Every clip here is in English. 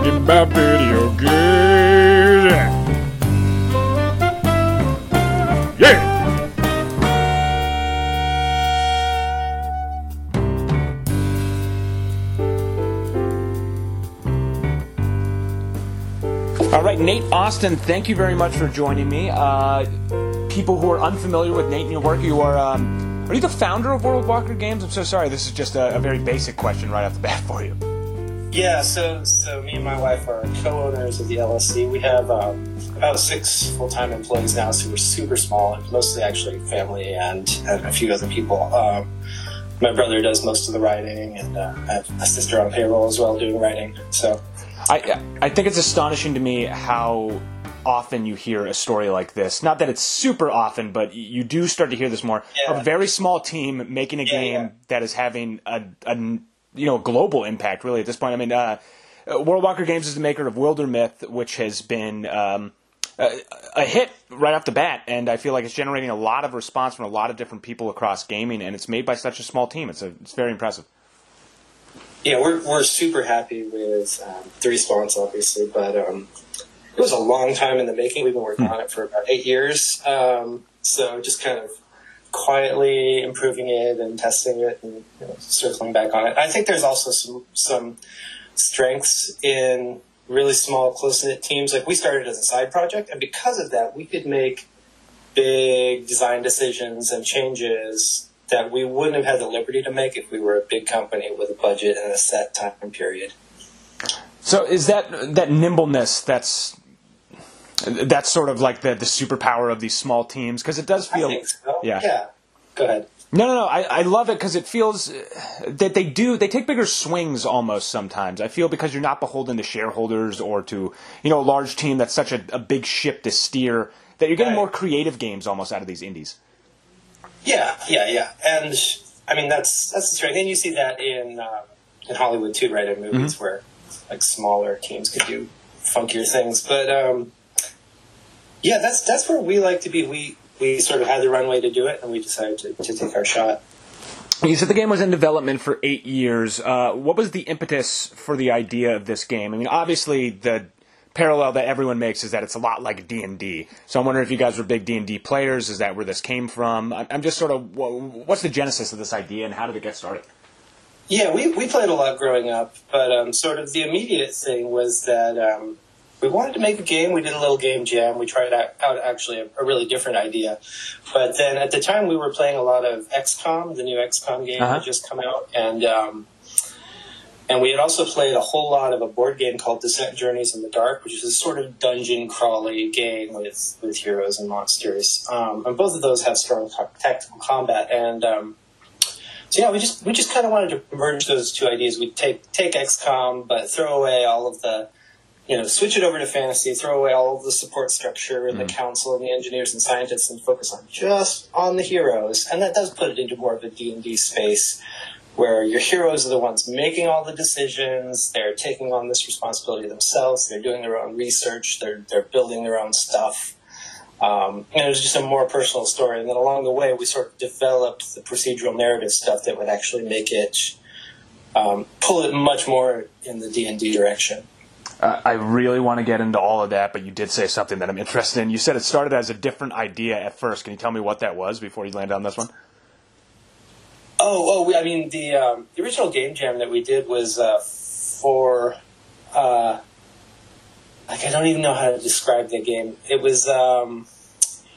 talking about video games. Yeah! All right, Nate Austin, thank you very much for joining me. Uh, people who are unfamiliar with Nate and your work, you are um, are you the founder of World Walker Games? I'm so sorry, this is just a, a very basic question right off the bat for you. Yeah, so so me and my wife are co-owners of the LSC. We have um, about six full-time employees now, so we're super small. Mostly actually family and, and a few other people. Um, my brother does most of the writing, and uh, I have a sister on payroll as well doing writing. So I I think it's astonishing to me how often you hear a story like this. Not that it's super often, but you do start to hear this more. Yeah. A very small team making a Yeah, game yeah. that is having a, a you know global impact. Really, at this point, I mean, uh, World Walker Games is the maker of Wildermyth, which has been. Um, a, a hit right off the bat, and I feel like it's generating a lot of response from a lot of different people across gaming, and it's made by such a small team. It's a, it's very impressive. yeah, we're we're super happy with um, the response, obviously, but um, it was a long time in the making. We've been working on it for about eight years. Um, so just kind of quietly improving it and testing it and you know, circling back on it. I think there's also some some strengths in really small, close knit teams. Like we started as a side project, and because of that, we could make big design decisions and changes that we wouldn't have had the liberty to make if we were a big company with a budget and a set time period. So is that that nimbleness that's that's sort of like the the superpower of these small teams because it does I feel think so. yeah. Yeah. Go ahead. no no no I, I love it because it feels uh, that they do they take bigger swings almost sometimes I feel because you're not beholden to shareholders or to you know a large team that's such a, a big ship to steer that you're getting Right. more creative games almost out of these indies Yeah, yeah, yeah, and I mean that's that's the strength, and you see that in um, in Hollywood too, right? In movies Mm-hmm. where like smaller teams could do funkier things, but um, yeah, that's that's where we like to be. We we sort of had the runway to do it, and we decided to, to take our shot. You said the game was in development for eight years. Uh, what was the impetus for the idea of this game? I mean, obviously the parallel that everyone makes is that it's a lot like D and D. So I'm wondering if you guys were big D and D players. Is that where this came from? I'm just sort of what's the genesis of this idea and how did it get started? Yeah, we, we played a lot growing up, but um, sort of the immediate thing was that um, we wanted to make a game. We did a little game jam. We tried out, actually a, a really different idea. But then at the time, we were playing a lot of XCOM, the new XCOM game Uh-huh. had just come out. And, um, and we had also played a whole lot of a board game called Descent Journeys in the Dark, which is a sort of dungeon crawly game with, with heroes and monsters. Um, and both of those have strong tactical combat. And um, so yeah, we just we just kind of wanted to merge those two ideas. We take take XCOM, but throw away all of the, you know, switch it over to fantasy, throw away all of the support structure and the council and the engineers and scientists, and focus on just on the heroes. And that does put it into more of a D and D space, where your heroes are the ones making all the decisions. They're taking on this responsibility themselves. They're doing their own research. They're they're building their own stuff. Um, and it was just a more personal story. And then along the way, we sort of developed the procedural narrative stuff that would actually make it um, pull it much more in the D and D direction. Uh, I really want to get into all of that, but you did say something that I'm interested in. You said it started as a different idea at first. Can you tell me what that was before you landed on this one? Oh, oh, we- I mean the um, the original game jam that we did was uh, for uh, like I don't even know how to describe the game. It was um,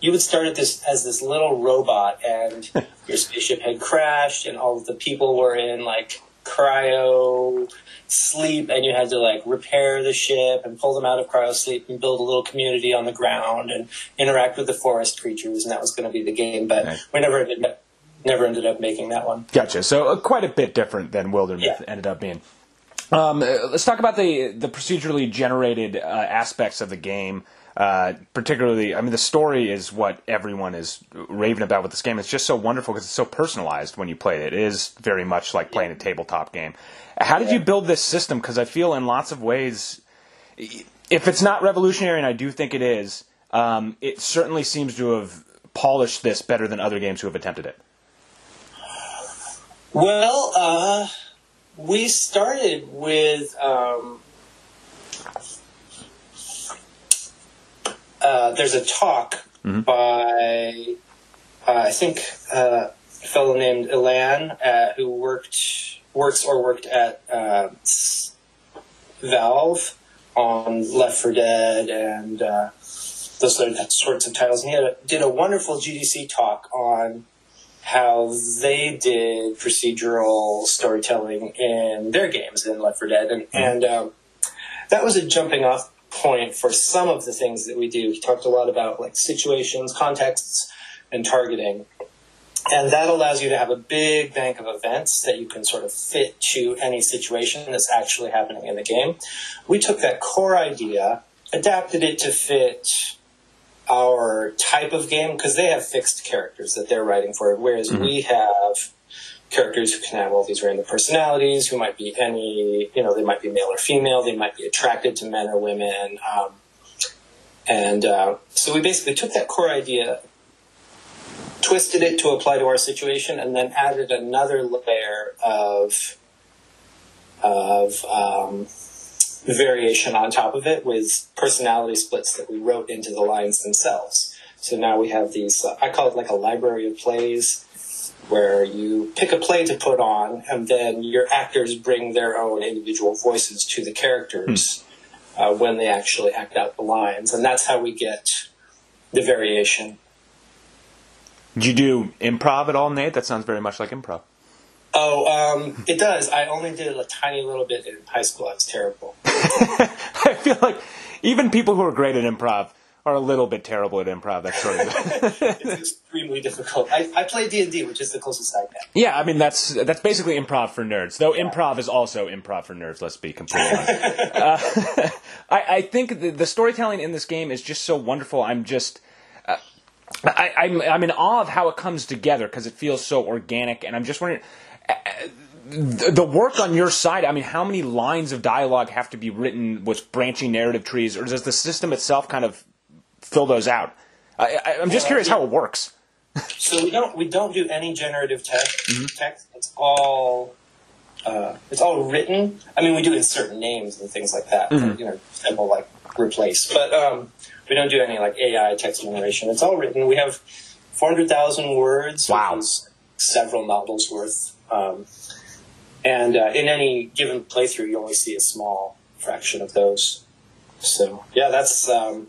you would start at this as this little robot, and your spaceship had crashed, and all of the people were in like cryo sleep, and you had to like repair the ship and pull them out of cryo sleep and build a little community on the ground and interact with the forest creatures, and that was going to be the game. But Right. we never ended up, never ended up making that one. Gotcha. So uh, quite a bit different than Wildermyth Yeah. ended up being. Um, uh, let's talk about the the procedurally generated uh, aspects of the game. Uh, particularly, I mean, the story is what everyone is raving about with this game. It's just so wonderful because it's so personalized when you play it. It is very much like playing a tabletop game. How did you build this system? Because I feel in lots of ways, if it's not revolutionary, and I do think it is, um, it certainly seems to have polished this better than other games who have attempted it. Well, uh, we started with um, uh, there's a talk by uh, I think uh, a fellow named Elan uh, who worked works or worked at uh, Valve on Left 4 Dead and uh, those sort of- sorts of titles. And he had a, did a wonderful GDC talk on how they did procedural storytelling in their games in Left 4 Dead, and, and um, that was a jumping off point for some of the things that we do. He talked a lot about like situations, contexts, and targeting. And that allows you to have a big bank of events that you can sort of fit to any situation that's actually happening in the game. We took that core idea, adapted it to fit our type of game because they have fixed characters that they're writing for, whereas mm-hmm. we have characters who can have all these random personalities, who might be any, you know, they might be male or female, they might be attracted to men or women. Um, and uh, so we basically took that core idea, twisted it to apply to our situation, and then added another layer of of um, variation on top of it with personality splits that we wrote into the lines themselves. So now we have these, uh, I call it like a library of plays, where you pick a play to put on, and then your actors bring their own individual voices to the characters uh, when they actually act out the lines. And that's how we get the variation. Did you do improv at all, Nate? That sounds very much like improv. Oh, um, it does. I only did a tiny little bit in high school. I was terrible. I feel like even people who are great at improv are a little bit terrible at improv. That's sort of it's extremely difficult. I, I play D and D, which is the closest I get. yeah. I mean, that's that's basically improv for nerds. Though improv is also improv for nerds. Let's be completely honest. uh, I, I think the, the storytelling in this game is just so wonderful. I'm just. Uh, I, I'm I'm in awe of how it comes together because it feels so organic, and I'm just wondering uh, the the work on your side. I mean, how many lines of dialogue have to be written with branching narrative trees, or does the system itself kind of fill those out? I, I, I'm just Uh, curious how it works. So we don't we don't do any generative text. Text. It's all uh, it's all written. I mean, we do insert names and things like that. You know, simple like replace, but um, we don't do any like AI text generation. It's all written. We have four hundred thousand words. Wow. Several novels worth. Um, and uh, in any given playthrough, you only see a small fraction of those. So yeah, that's um,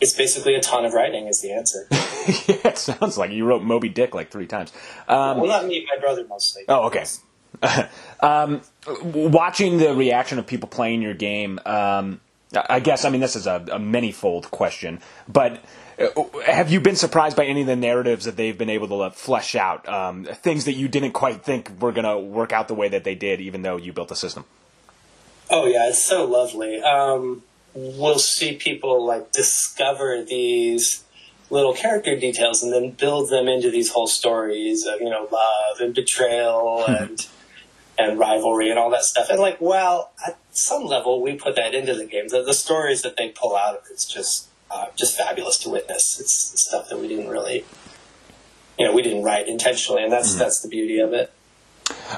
it's basically a ton of writing is the answer. yeah, it sounds like you wrote Moby Dick like three times. Um, well, not me, my brother mostly. Oh, okay. um, watching the reaction of people playing your game, um, I guess, I mean, this is a, a many-fold question, but uh, have you been surprised by any of the narratives that they've been able to uh, flesh out? Um, things that you didn't quite think were going to work out the way that they did, even though you built the system? Oh yeah, it's so lovely. Um, we'll see people like discover these little character details and then build them into these whole stories of you know love and betrayal and and rivalry and all that stuff. And like, well, at some level, we put that into the game. The, the stories that they pull out of it's just uh, just fabulous to witness. It's stuff that we didn't really, you know, we didn't write intentionally, and that's that's the beauty of it.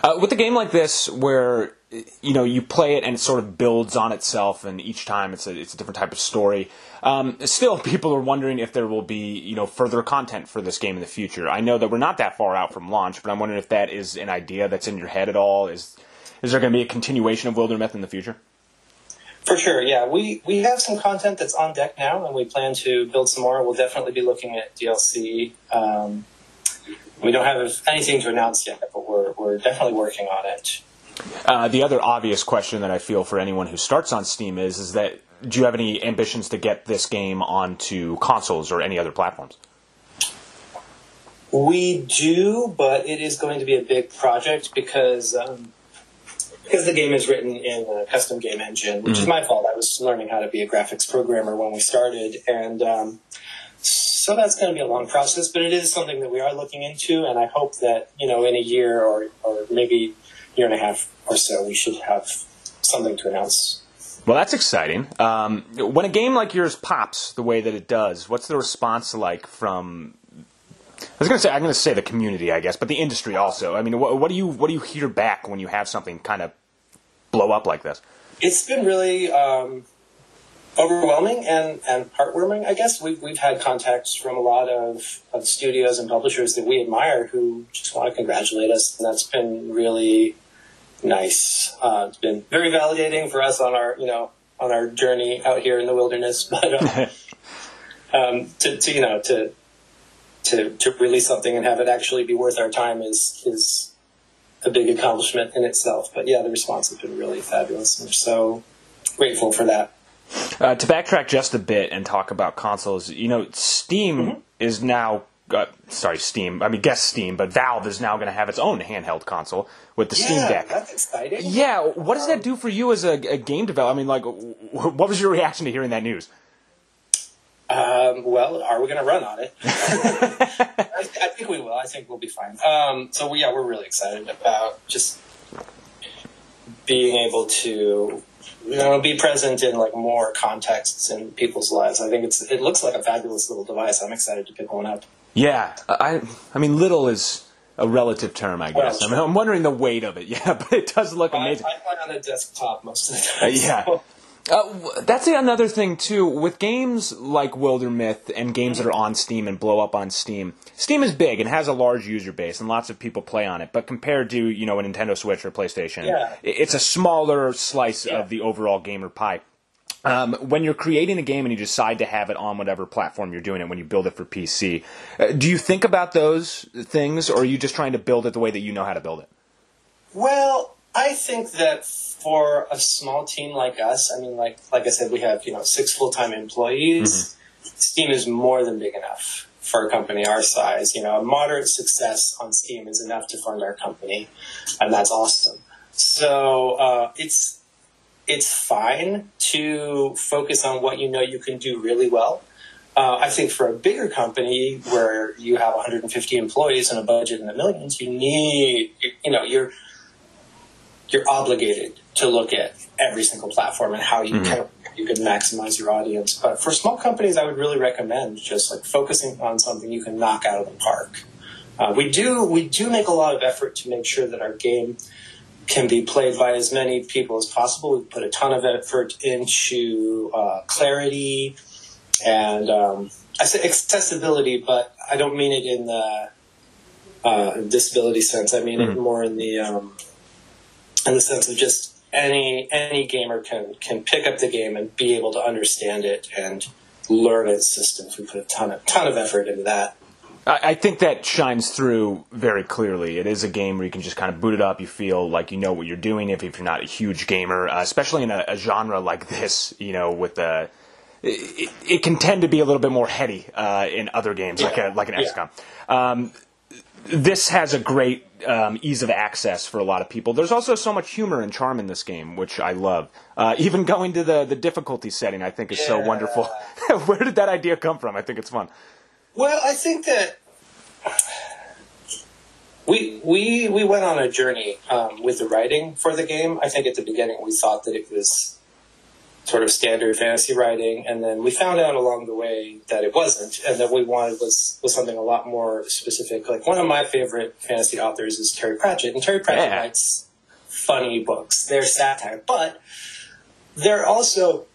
Uh, with a game like this, where you know you play it and it sort of builds on itself, and each time it's a it's a different type of story. Um, still, people are wondering if there will be you know further content for this game in the future. I know that we're not that far out from launch, but I'm wondering if that is an idea that's in your head at all. Is is there going to be a continuation of Wildermyth in the future? For sure, yeah. We we have some content that's on deck now, and we plan to build some more. We'll definitely be looking at DLC. Um, we don't have anything to announce yet, but we're we're definitely working on it. Uh, the other obvious question that I feel for anyone who starts on Steam is is that do you have any ambitions to get this game onto consoles or any other platforms? We do, but it is going to be a big project because um, because the game is written in a custom game engine, which is my fault. I was learning how to be a graphics programmer when we started, and um, so that's going to be a long process. But it is something that we are looking into, and I hope that you know in a year or or maybe year and a half or so, we should have something to announce. Well, that's exciting. Um, when a game like yours pops the way that it does, what's the response like from? I was going to say I'm going to say the community, I guess, but the industry also. I mean, what, what do you what do you hear back when you have something kind of blow up like this? It's been really um, overwhelming and, and heartwarming, I guess. We've, we've had contacts from a lot of, of studios and publishers that we admire who just want to congratulate us, and that's been really nice. Uh, it's been very validating for us on our, you know, on our journey out here in the wilderness, but um, um, to, to, you know, to, to, to release something and have it actually be worth our time is, is a big accomplishment in itself. But yeah, the response has been really fabulous. And we're so grateful for that. Uh, to backtrack just a bit and talk about consoles, you know, Steam mm-hmm. is now. Uh, sorry, Steam. I mean, guess Steam, but Valve is now going to have its own handheld console with the yeah, Steam Deck. That's exciting. Yeah, what does that do for you as a, a game developer? I mean, like, what was your reaction to hearing that news? Um, well, are we going to run on it? I, I, think we will. I think we'll be fine. Um, so, yeah, we're really excited about just being able to you know, be present in like more contexts in people's lives. I think it's it looks like a fabulous little device. I'm excited to pick one up. Yeah, I I mean, little is a relative term, I guess. Well, I mean, I'm wondering the weight of it. Yeah, but it does look amazing. I, I play on a desktop most of the time. Uh, yeah. So. Uh, that's another thing too with games like Wildermyth and games that are on Steam and blow up on Steam. Steam is big and has a large user base and lots of people play on it. But compared to you know a Nintendo Switch or PlayStation, yeah. it's a smaller slice yeah. of the overall gamer pie. Um, when you're creating a game and you decide to have it on whatever platform you're doing it, when you build it for PC, uh, do you think about those things, or are you just trying to build it the way that you know how to build it? Well, I think that for a small team like us, I mean, like like I said, we have you know six full time employees. Mm-hmm. Steam is more than big enough for a company our size. You know, a moderate success on Steam is enough to fund our company, and that's awesome. So uh, it's it's fine to focus on what you know you can do really well. Uh, I think for a bigger company where you have 150 employees and a budget in the millions, you need you know you're you're obligated to look at every single platform and how you mm-hmm. can you can maximize your audience. But for small companies, I would really recommend just like focusing on something you can knock out of the park. Uh, we do we do make a lot of effort to make sure that our game can be played by as many people as possible. We put a ton of effort into uh, clarity and um, I say accessibility, but I don't mean it in the uh, disability sense. I mean mm-hmm. it more in the um, in the sense of just any any gamer can can pick up the game and be able to understand it and learn its systems. We put a ton of ton of effort into that. I think that shines through very clearly. It is a game where you can just kind of boot it up. You feel like you know what you're doing if, if you're not a huge gamer, uh, especially in a, a, genre like this. You know, with the it, it, can tend to be a little bit more heady uh, in other games, yeah. like a, like an XCOM. Yeah. Um, this has a great um, ease of access for a lot of people. There's also so much humor and charm in this game, which I love. Uh, even going to the, the difficulty setting, I think is yeah. so wonderful. Where did that idea come from? I think it's fun. Well, I think that we we we went on a journey um, with the writing for the game. I think at the beginning we thought that it was sort of standard fantasy writing, and then we found out along the way that it wasn't, and that we wanted was was something a lot more specific. Like one of my favorite fantasy authors is Terry Pratchett, and Terry Pratchett yeah. writes funny books. They're satire, but they're also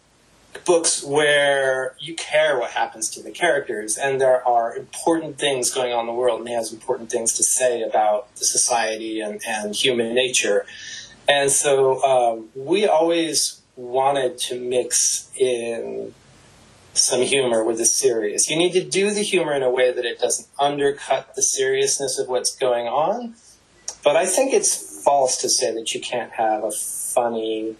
books where you care what happens to the characters, and there are important things going on in the world, and he has important things to say about the society and, and human nature. And so um, we always wanted to mix in some humor with the serious. You need to do the humor in a way that it doesn't undercut the seriousness of what's going on. But I think it's false to say that you can't have a funny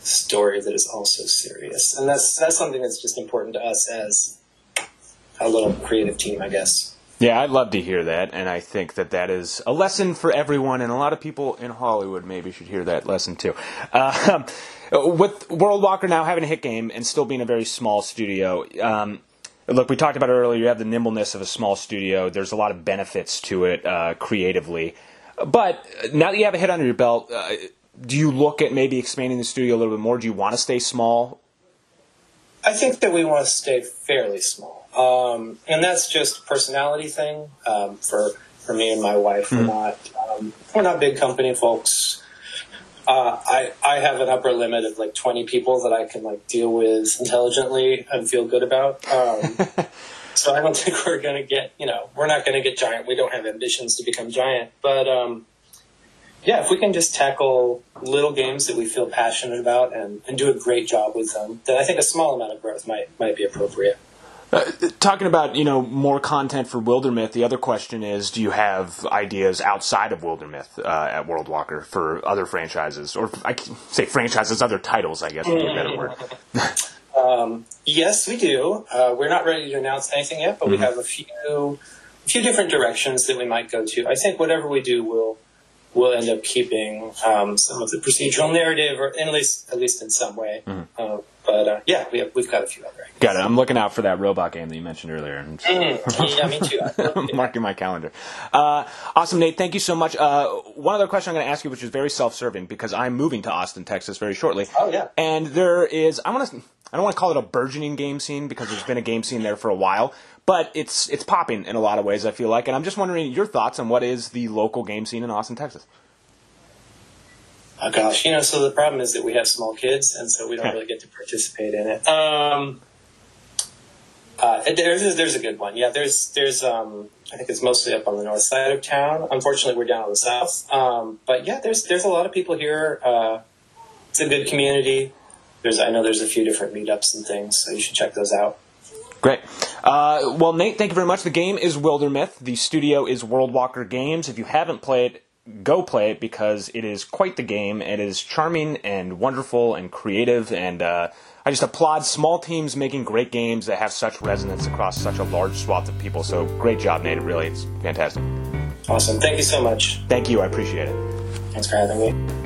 story that is also serious. And that's that's something that's just important to us as a little creative team, I guess. Yeah, I'd love to hear that, and I think that that is a lesson for everyone, and a lot of people in Hollywood maybe should hear that lesson too. Uh, with World Walker now having a hit game and still being a very small studio, um, look, we talked about it earlier. You have the nimbleness of a small studio. There's a lot of benefits to it uh, creatively, but now that you have a hit under your belt, uh, do you look at maybe expanding the studio a little bit more? Do you want to stay small? I think that we want to stay fairly small. Um, and that's just a personality thing um, for for me and my wife. Mm-hmm. We're not um, we're not big company folks. Uh, I I have an upper limit of like 20 people that I can like deal with intelligently and feel good about. Um, so I don't think we're gonna get you know we're not gonna get giant. We don't have ambitions to become giant, but um, yeah, if we can just tackle little games that we feel passionate about and, and do a great job with them, then I think a small amount of growth might might be appropriate. Uh, talking about you know more content for Wildermyth, the other question is: Do you have ideas outside of Wildermyth uh, at World Walker for other franchises, or I can say franchises, other titles? I guess would be a better word. um, yes, we do. Uh, we're not ready to announce anything yet, but mm-hmm. we have a few a few different directions that we might go to. I think whatever we do will will end up keeping um, some of the procedural narrative, or at least at least in some way. Mm-hmm. Uh, but uh, yeah, we have, we've got a few other. Ideas. Got it. I'm looking out for that robot game that you mentioned earlier. Mm, yeah, me too. Marking my calendar. Uh, awesome, Nate. Thank you so much. Uh, one other question I'm going to ask you, which is very self-serving, because I'm moving to Austin, Texas, very shortly. Oh yeah. And there is, I want to. I don't want to call it a burgeoning game scene because there's been a game scene there for a while, but it's it's popping in a lot of ways. I feel like, and I'm just wondering your thoughts on what is the local game scene in Austin, Texas. Oh gosh, you know, so the problem is that we have small kids, and so we don't really get to participate in it. Um, uh, there's there's a good one. Yeah, there's there's um, I think it's mostly up on the north side of town. Unfortunately, we're down on the south. Um, but yeah, there's there's a lot of people here. Uh, it's a good community. There's I know there's a few different meetups and things, so you should check those out. Great. Uh, well, Nate, thank you very much. The game is Wildermyth. The studio is World Walker Games. If you haven't played it, go play it because it is quite the game. It is charming and wonderful and creative, and uh, I just applaud small teams making great games that have such resonance across such a large swath of people. So great job, Nate. Really, it's fantastic. Awesome. Thank you so much. Thank you. I appreciate it. Thanks for having me.